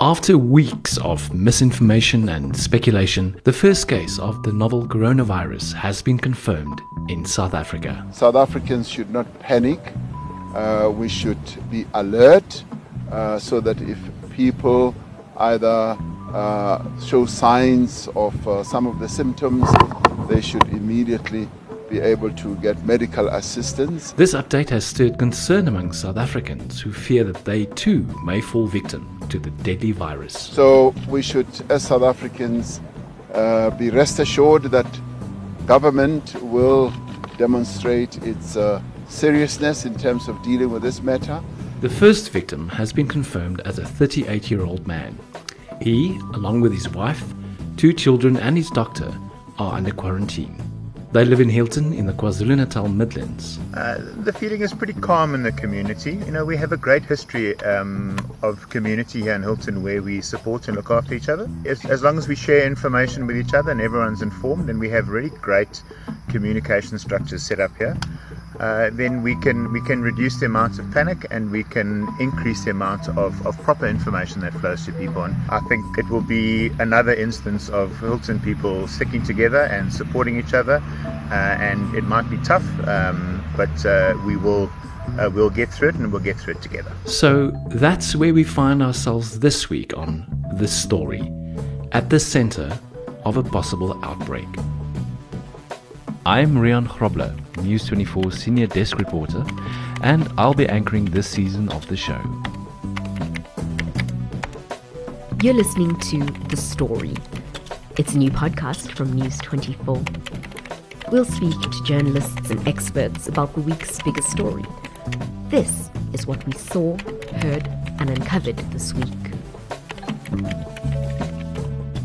After weeks of misinformation and speculation, the first case of the novel coronavirus has been confirmed in South Africa. South Africans should not panic. Uh, we should be alert uh, so that if people either uh, show signs of uh, some of the symptoms, they should immediately be able to get medical assistance. This update has stirred concern among South Africans who fear that they too may fall victim to the deadly virus. So we should, as South Africans, uh, be rest assured that government will demonstrate its uh, seriousness in terms of dealing with this matter. The first victim has been confirmed as a 38 year old man. He, along with his wife, two children, and his doctor, are under quarantine. They live in Hilton in the KwaZulu Natal Midlands. Uh, the feeling is pretty calm in the community. You know, we have a great history um, of community here in Hilton where we support and look after each other. As, as long as we share information with each other and everyone's informed, and we have really great communication structures set up here uh, then we can we can reduce the amount of panic and we can increase the amount of, of proper information that flows to people. And I think it will be another instance of Hilton people sticking together and supporting each other. Uh, and it might be tough, um, but uh, we will. Uh, we'll get through it and we'll get through it together. So that's where we find ourselves this week on This Story, at the center of a possible outbreak. I'm Rian Grobler, News 24 senior desk reporter, and I'll be anchoring this season of the show. You're listening to The Story. It's a new podcast from News 24. We'll speak to journalists and experts about the week's biggest story. This is what we saw, heard, and uncovered this week.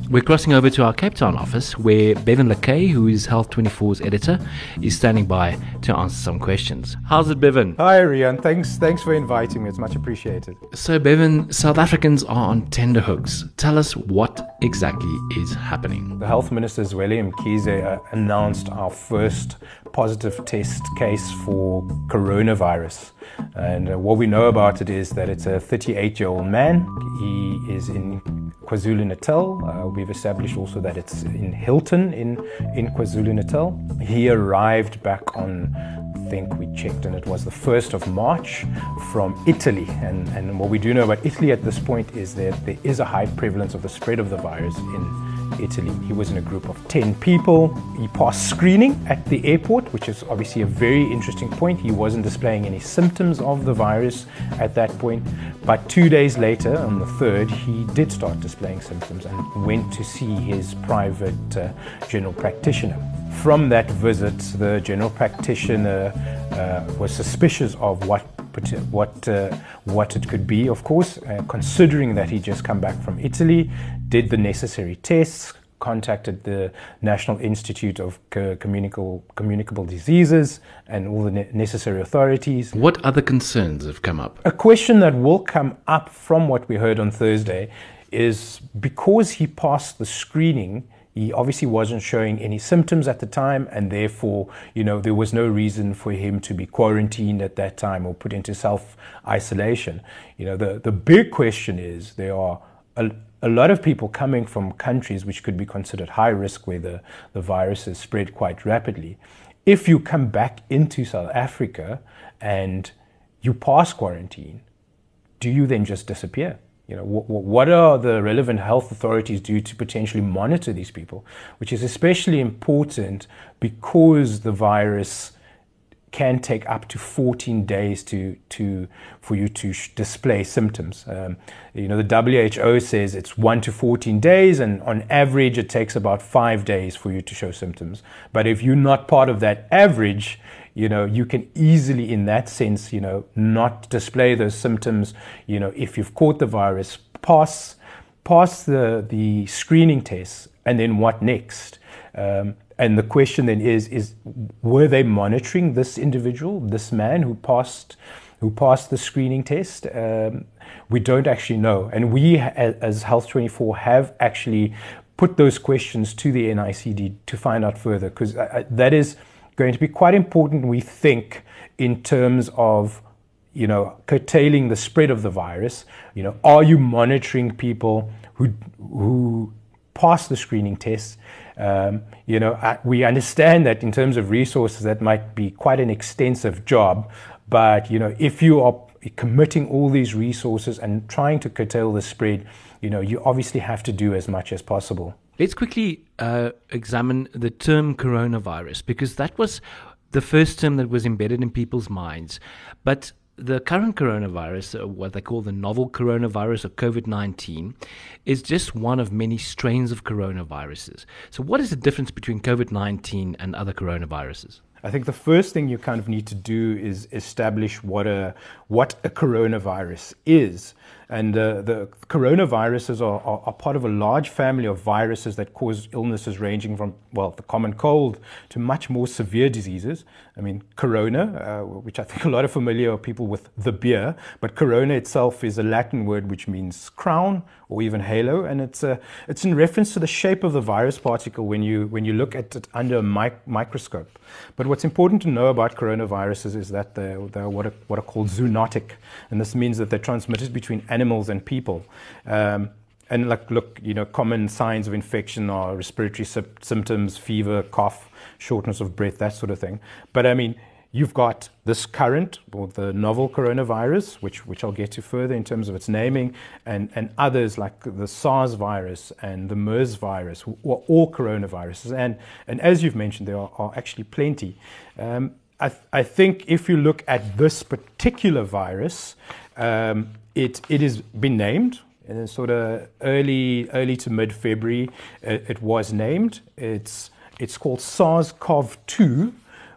We're crossing over to our Cape Town office where Bevan Lakay, who is Health 24's editor, is standing by to answer some questions. How's it, Bevan? Hi, Rian. Thanks, thanks for inviting me. It's much appreciated. So, Bevan, South Africans are on tender hooks. Tell us what exactly is happening. The Health Minister, Zweli Mkhize, uh, announced our first positive test case for coronavirus. And uh, what we know about it is that it's a 38 year old man. He is in KwaZulu Natal. Uh, we've established also that it's in Hilton in, in KwaZulu Natal. He arrived back on, I think we checked, and it was the 1st of March from Italy. And, and what we do know about Italy at this point is that there is a high prevalence of the spread of the virus in Italy. He was in a group of 10 people. He passed screening at the airport, which is obviously a very interesting point. He wasn't displaying any symptoms of the virus at that point. But two days later, on the 3rd, he did start displaying symptoms and went to see his private uh, general practitioner. From that visit, the general practitioner uh, was suspicious of what what uh, what it could be. Of course, uh, considering that he just come back from Italy, did the necessary tests, contacted the National Institute of Communicable, Communicable Diseases and all the ne- necessary authorities. What other concerns have come up? A question that will come up from what we heard on Thursday is because he passed the screening he obviously wasn't showing any symptoms at the time, and therefore, you know, there was no reason for him to be quarantined at that time or put into self isolation. You know, the, the big question is there are a, a lot of people coming from countries which could be considered high risk where the, the virus has spread quite rapidly. If you come back into South Africa and you pass quarantine, do you then just disappear? You know, what, what are the relevant health authorities do to potentially monitor these people, which is especially important because the virus can take up to 14 days to, to, for you to sh- display symptoms. Um, you know, the WHO says it's 1 to 14 days, and on average, it takes about five days for you to show symptoms. But if you're not part of that average, you know, you can easily, in that sense, you know, not display those symptoms. You know, if you've caught the virus, pass pass the the screening tests, and then what next? Um, and the question then is: is were they monitoring this individual, this man who passed who passed the screening test? Um, we don't actually know, and we as Health 24 have actually put those questions to the NICD to find out further because uh, uh, that is going to be quite important, we think, in terms of you know, curtailing the spread of the virus? You know, are you monitoring people who who pass the screening tests? Um, you know, we understand that in terms of resources, that might be quite an extensive job. But you know, if you are committing all these resources and trying to curtail the spread, you know, you obviously have to do as much as possible. Let's quickly uh, examine the term coronavirus because that was the first term that was embedded in people's minds. But the current coronavirus, what they call the novel coronavirus or COVID 19, is just one of many strains of coronaviruses. So, what is the difference between COVID 19 and other coronaviruses? I think the first thing you kind of need to do is establish what a what a coronavirus is. And uh, the coronaviruses are, are, are, part of a large family of viruses that cause illnesses ranging from, well, the common cold to much more severe diseases. I mean, corona, uh, which I think a lot of familiar people with the beer, but corona itself is a Latin word which means crown or even halo, and it's, uh, it's in reference to the shape of the virus particle when you, when you look at it under a mic- microscope. But what's important to know about coronaviruses is that they're, they're what, are, what are called zoonotic, and this means that they're transmitted between animals and people. Um, and like, look, you know, common signs of infection are respiratory symptoms, fever, cough, shortness of breath, that sort of thing. But I mean, you've got this current or the novel coronavirus, which, which I'll get to further in terms of its naming, and, and others like the SARS virus and the MERS virus, are all coronaviruses. And, and as you've mentioned, there are, are actually plenty. Um, I, th- I, think if you look at this particular virus, um, it, it has been named in sort of early, early to mid February. It, it was named. It's, it's called SARS CoV 2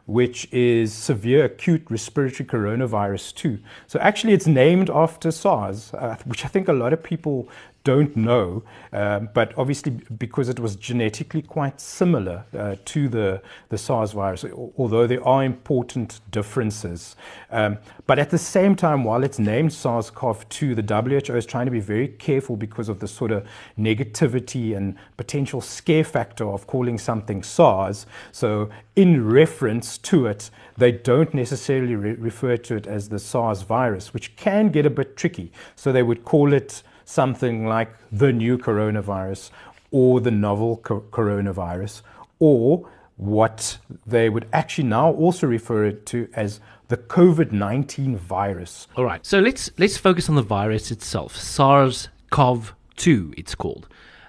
which is severe acute respiratory coronavirus 2. So actually, it's named after SARS, uh, which I think a lot of people don't know, um, but obviously because it was genetically quite similar uh, to the, the SARS virus, although there are important differences. Um, but at the same time, while it's named SARS CoV 2, the WHO is trying to be very careful because of the sort of negativity and potential scare factor of calling something SARS. So, in reference to it, they don't necessarily re- refer to it as the SARS virus, which can get a bit tricky. So, they would call it something like the new coronavirus or the novel co- coronavirus or what they would actually now also refer it to as the COVID-19 virus. All right. So let's let's focus on the virus itself. SARS-CoV-2 it's called.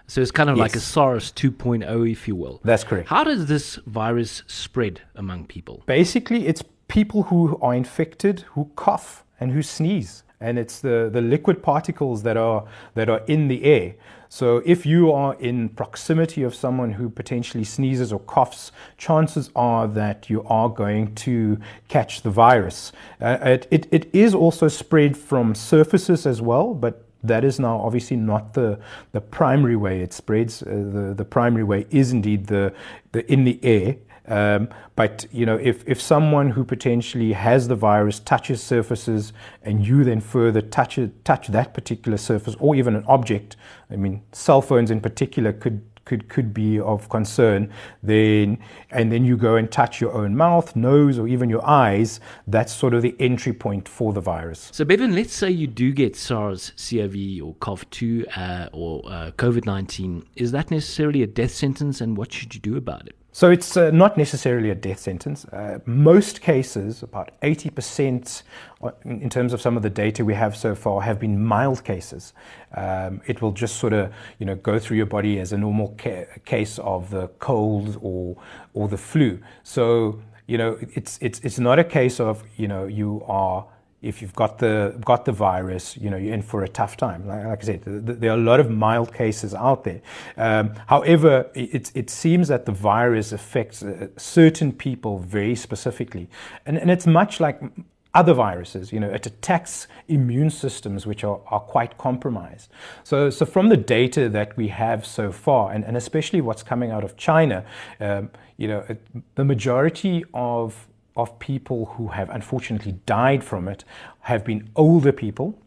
So it's kind of yes. like a SARS 2.0 if you will. That's correct. How does this virus spread among people? Basically, it's people who are infected who cough and who sneeze and it's the, the liquid particles that are that are in the air. So if you are in proximity of someone who potentially sneezes or coughs, chances are that you are going to catch the virus. Uh, it, it, it is also spread from surfaces as well, but that is now obviously not the, the primary way it spreads. Uh, the, the primary way is indeed the, the in the air. Um, but you know, if, if someone who potentially has the virus touches surfaces and you then further touch it, touch that particular surface or even an object, I mean, cell phones in particular could could could be of concern, then and then you go and touch your own mouth, nose, or even your eyes, that's sort of the entry point for the virus. So, Bevan, let's say you do get SARS, CoV, or CoV2 uh, or uh, COVID 19. Is that necessarily a death sentence, and what should you do about it? So it's uh, not necessarily a death sentence. Uh, most cases, about 80% uh, in terms of some of the data we have so far, have been mild cases. Um, it will just sort of, you know, go through your body as a normal ca- case of the cold or or the flu. So you know, it's it's it's not a case of you know you are if you've got the got the virus, you know you're in for a tough time. Like, like I said, th- there are a lot of mild cases out there. Um, however, it, it seems that the virus affects uh, certain people very specifically, and, and it's much like other viruses. You know, it attacks immune systems which are, are quite compromised. So, so from the data that we have so far, and, and especially what's coming out of China, um, you know, it, the majority of of people who have unfortunately died from it have been older people,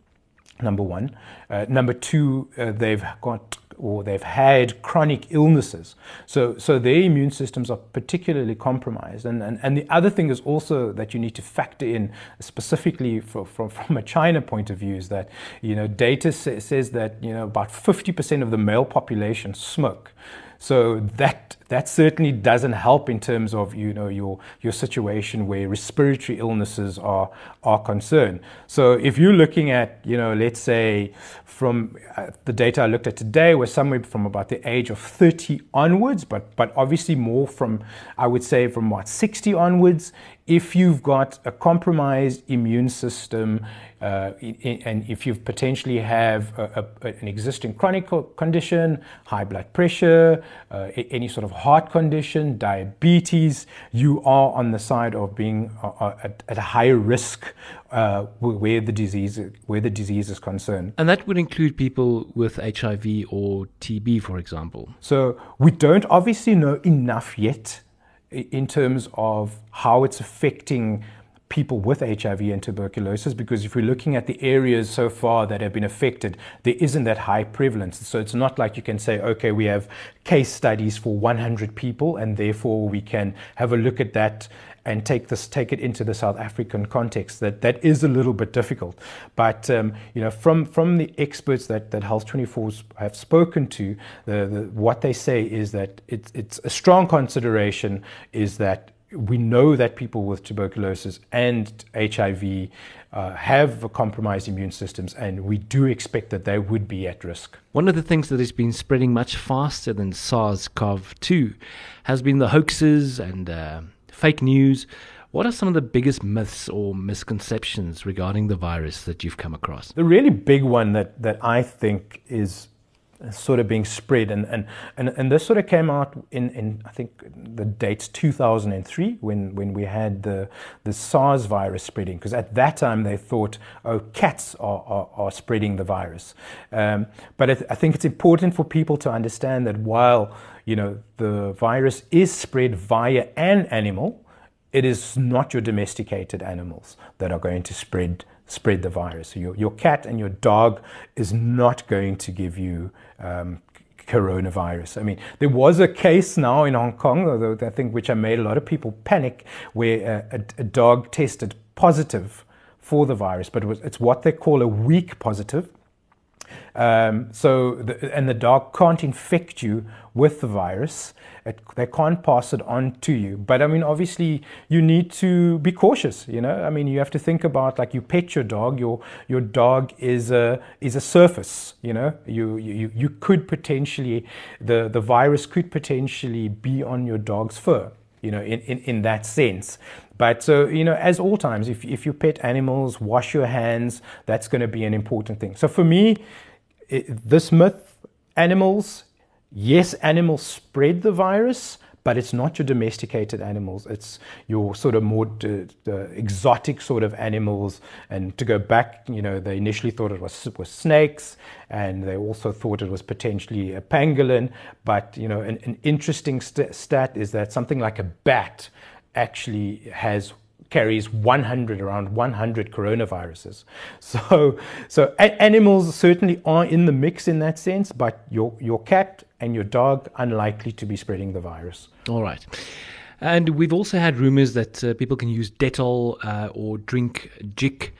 number one. Uh, number two, uh, they've got or they've had chronic illnesses. So, so their immune systems are particularly compromised. And, and, and the other thing is also that you need to factor in, specifically for, from, from a China point of view, is that, you know, data sa- says that, you know, about 50% of the male population smoke. So that that certainly doesn't help in terms of you know your your situation where respiratory illnesses are are concerned. So if you're looking at you know let's say from uh, the data I looked at today was somewhere from about the age of 30 onwards, but but obviously more from I would say from what 60 onwards. If you've got a compromised immune system, uh, and if you potentially have a, a, an existing chronic condition, high blood pressure, uh, any sort of heart condition, diabetes, you are on the side of being uh, uh at, at, a higher risk uh, where the disease where the disease is concerned. And that would include people with HIV or TB, for example. So we don't obviously know enough yet in terms of how it's affecting people with HIV and tuberculosis because if we're looking at the areas so far that have been affected, there isn't that high prevalence. So it's not like you can say, okay, we have case studies for 100 people and therefore we can have a look at that and take this take it into the South African context. That that is a little bit difficult, but um, you know from from the experts that that Health 24 have spoken to, the, the, what they say is that it's it's a strong consideration is that we know that people with tuberculosis and HIV uh, have compromised immune systems, and we do expect that they would be at risk. One of the things that has been spreading much faster than SARS CoV 2 has been the hoaxes and uh, fake news. What are some of the biggest myths or misconceptions regarding the virus that you've come across? The really big one that, that I think is sort of being spread. And, and, and, and this sort of came out in, in I think, the dates 2003 when, when we had the, the SARS virus spreading, because at that time they thought, oh, cats are, are, are spreading the virus. Um, but I, I think it's important for people to understand that while you know, the virus is spread via an animal, it is not your domesticated animals that are going to spread spread the virus. So your, your cat and your dog is not going to give you um, coronavirus. I mean, there was a case now in Hong Kong, although I think which I made a lot of people panic, where a, a, a dog tested positive for the virus, but it was, it's what they call a weak positive. Um, so, the, and the dog can't infect you with the virus. It, they can't pass it on to you. But I mean, obviously, you need to be cautious. You know, I mean, you have to think about like you pet your dog. Your your dog is a is a surface. You know, you you you could potentially the the virus could potentially be on your dog's fur. You know, in, in, in that sense. But so, you know, as all times, if, if you pet animals, wash your hands, that's going to be an important thing. So for me, it, this myth, animals, yes, animals spread the virus, but it's not your domesticated animals. It's your sort of more uh, exotic sort of animals. And to go back, you know, they initially thought it was, was snakes, and they also thought it was potentially a pangolin. But you know, an, an interesting st- stat is that something like a bat actually has carries 100 around 100 coronaviruses. So, so animals certainly are in the mix in that sense, but your your cat and your dog unlikely to be spreading the virus. All right. And we've also had rumors that uh, people can use Dettol uh, or drink Jik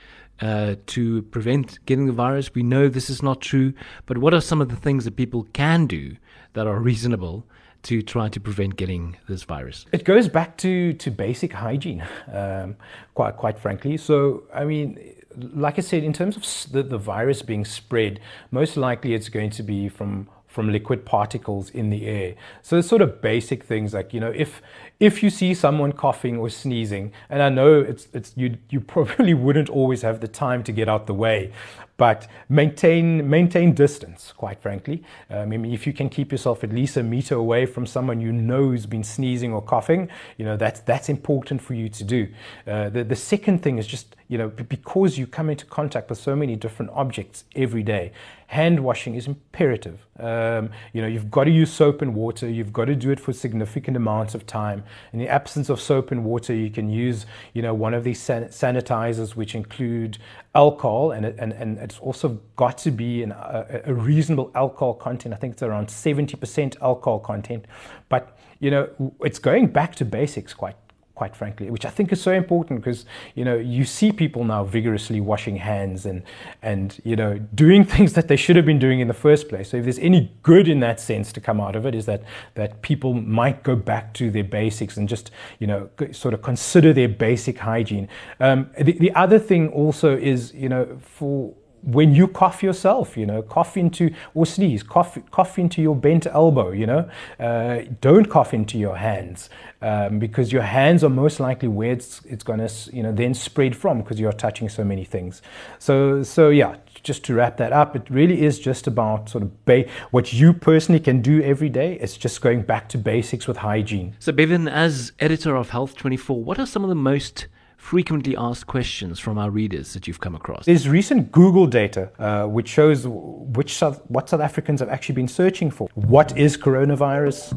uh, to prevent getting the virus. We know this is not true, but what are some of the things that people can do that are reasonable to try to prevent getting this virus? It goes back to, to basic hygiene, um, quite, quite frankly. So, I mean, like I said, in terms of the, the virus being spread, most likely it's going to be from from liquid particles in the air. So it's sort of basic things like, you know, if if you see someone coughing or sneezing, and I know it's it's you you probably wouldn't always have the time to get out the way, but maintain maintain distance. Quite frankly, um, I mean, if you can keep yourself at least a meter away from someone you know who's been sneezing or coughing, you know that's that's important for you to do. Uh, the the second thing is just you know because you come into contact with so many different objects every day, hand washing is imperative. Um, you know you've got to use soap and water. You've got to do it for significant amounts of time. In the absence of soap and water, you can use you know one of these san- sanitizers which include alcohol, and, and, and it's also got to be an, a, a reasonable alcohol content. I think it's around 70% alcohol content. But, you know, it's going back to basics quite quite frankly, which I think is so important because you know you see people now vigorously washing hands and and you know doing things that they should have been doing in the first place. So if there's any good in that sense to come out of it, is that that people might go back to their basics and just you know sort of consider their basic hygiene. Um, the, the other thing also is you know for when you cough yourself, you know, cough into or sneeze, cough, cough into your bent elbow, you know, uh, don't cough into your hands um, because your hands are most likely where it's, it's going to, you know, then spread from because you're touching so many things. So, so yeah, just to wrap that up, it really is just about sort of ba- what you personally can do every day. It's just going back to basics with hygiene. So, Bevan, as editor of Health 24, what are some of the most frequently asked questions from our readers that you've come across? There's recent Google data uh, which shows which South, what South Africans have actually been searching for. What is coronavirus?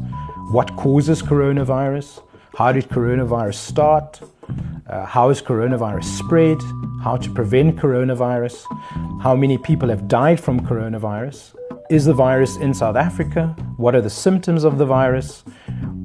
What causes coronavirus? How did coronavirus start? Uh, how is coronavirus spread? How to prevent coronavirus? How many people have died from coronavirus? Is the virus in South Africa? What are the symptoms of the virus?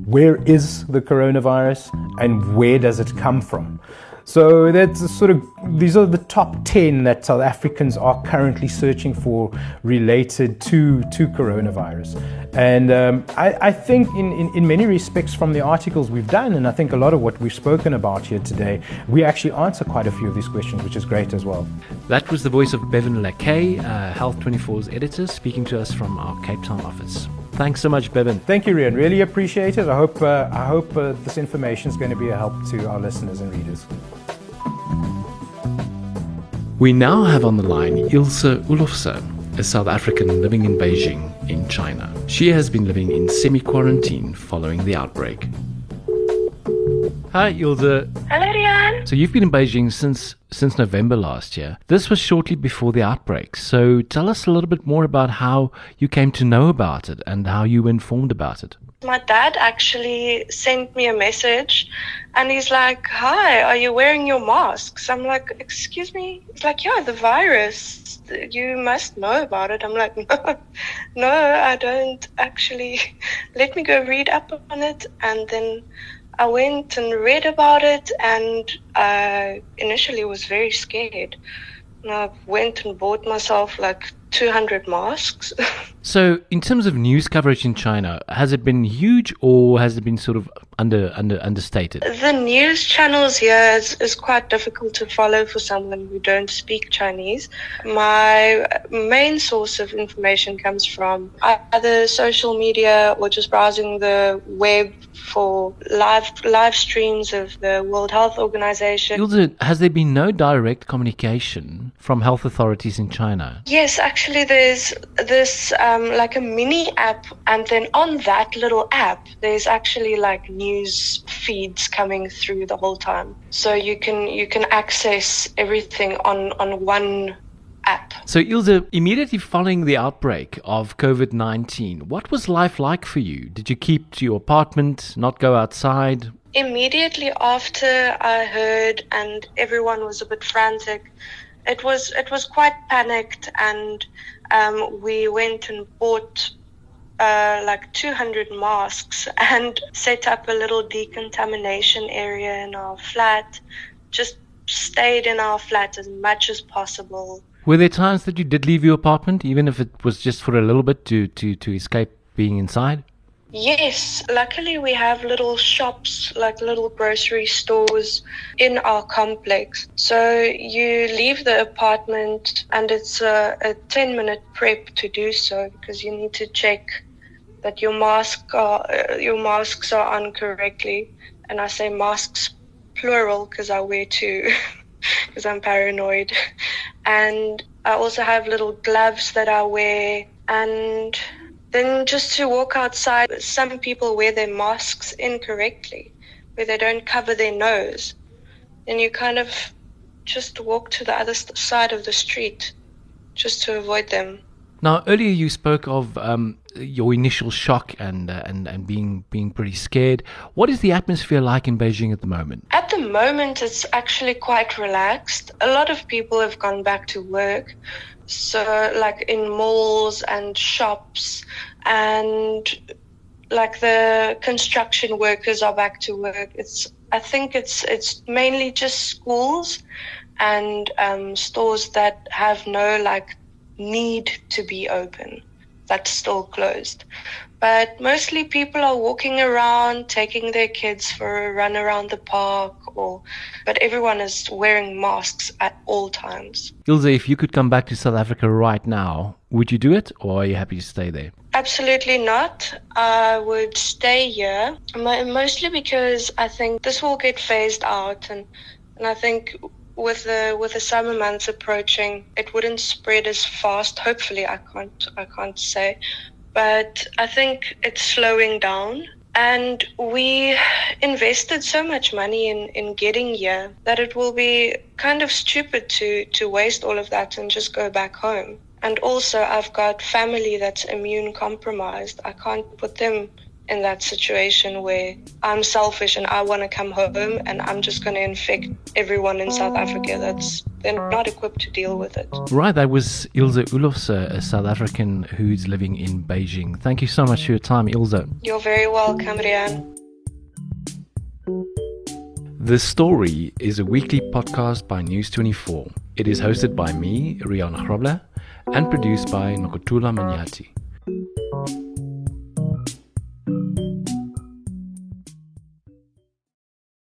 Where is the coronavirus? And where does it come from? So that's sort of these are the top 10 that South Africans are currently searching for related to, to coronavirus. And um, I, I, think in, in, in, many respects from the articles we've done, and I think a lot of what we've spoken about here today, we actually answer quite a few of these questions, which is great as well. That was the voice of Bevan Lakay, uh, Health 24's editor, speaking to us from our Cape Town office. Thanks so much, Bevan. Thank you, Rian. Really appreciate it. I hope, uh, I hope uh, this information is going to be a help to our listeners and readers. We now have on the line Ilse Olofse, a South African living in Beijing, in China. She has been living in semi quarantine following the outbreak. Hi, Ilse. Hello, Rian. So you've been in Beijing since since November last year. This was shortly before the outbreak. So tell us a little bit more about how you came to know about it and how you were informed about it. My dad actually sent me a message and he's like, Hi, are you wearing your masks? I'm like, Excuse me? He's like, Yeah, the virus. You must know about it. I'm like, No, no, I don't actually. Let me go read up on it. And then I went and read about it and I initially was very scared. And I went and bought myself like 200 masks. so, in terms of news coverage in China, has it been huge or has it been sort of under under understated? The news channels here is, is quite difficult to follow for someone who don't speak Chinese. My main source of information comes from either social media or just browsing the web for live live streams of the World Health Organization. has there been no direct communication from health authorities in China? Yes, actually, there's this um, Um, like a mini app, and then on that little app, there's actually like news feeds coming through the whole time, so you can you can access everything on on one app. So, Ilse, immediately following the outbreak of COVID 19, what was life like for you? Did you keep to your apartment, not go outside? Immediately after I heard, and everyone was a bit frantic, it was it was quite panicked, and um, we went and bought uh, like 200 masks and set up a little decontamination area in our flat. Just stayed in our flat as much as possible. Were there times that you did leave your apartment, even if it was just for a little bit to, to, to escape being inside? Yes, luckily we have little shops, like little grocery stores in our complex. So you leave the apartment and it's a, a 10 minute prep to do so because you need to check that your mask are, uh, your masks are on correctly. And I say masks plural because I wear two because I'm paranoid. And I also have little gloves that I wear and then just to walk outside, some people wear their masks incorrectly, where they don't cover their nose. And you kind of just walk to the other side of the street just to avoid them. Now, earlier you spoke of um, your initial shock and uh, and and being being pretty scared. What is the atmosphere like in Beijing at the moment? At the moment, it's actually quite relaxed. A lot of people have gone back to work, so like in malls and shops, and like the construction workers are back to work. It's I think it's it's mainly just schools and um, stores that have no like need to be open that's still closed. But mostly people are walking around, taking their kids for a run around the park, or but everyone is wearing masks at all times. Ilse, if you could come back to South Africa right now, would you do it, or are you happy to stay there? Absolutely not. I would stay here, mostly because I think this will get phased out, and and I think with the with the summer months approaching, it wouldn't spread as fast. Hopefully, I can't I can't say, but I think it's slowing down. And we invested so much money in, in getting here that it will be kind of stupid to, to waste all of that and just go back home. And also, I've got family that's immune compromised. I can't put them in that situation where I'm selfish and I want to come home and I'm just going to infect everyone in South Africa. That's they're not equipped to deal with it. Right, that was Ilse Ulofse, a South African who's living in Beijing. Thank you so much for your time, Ilse. You're very welcome, Rian. The Story is a weekly podcast by News 24. It is hosted by me, Rian Grobler, and produced by Nokotula Manyati.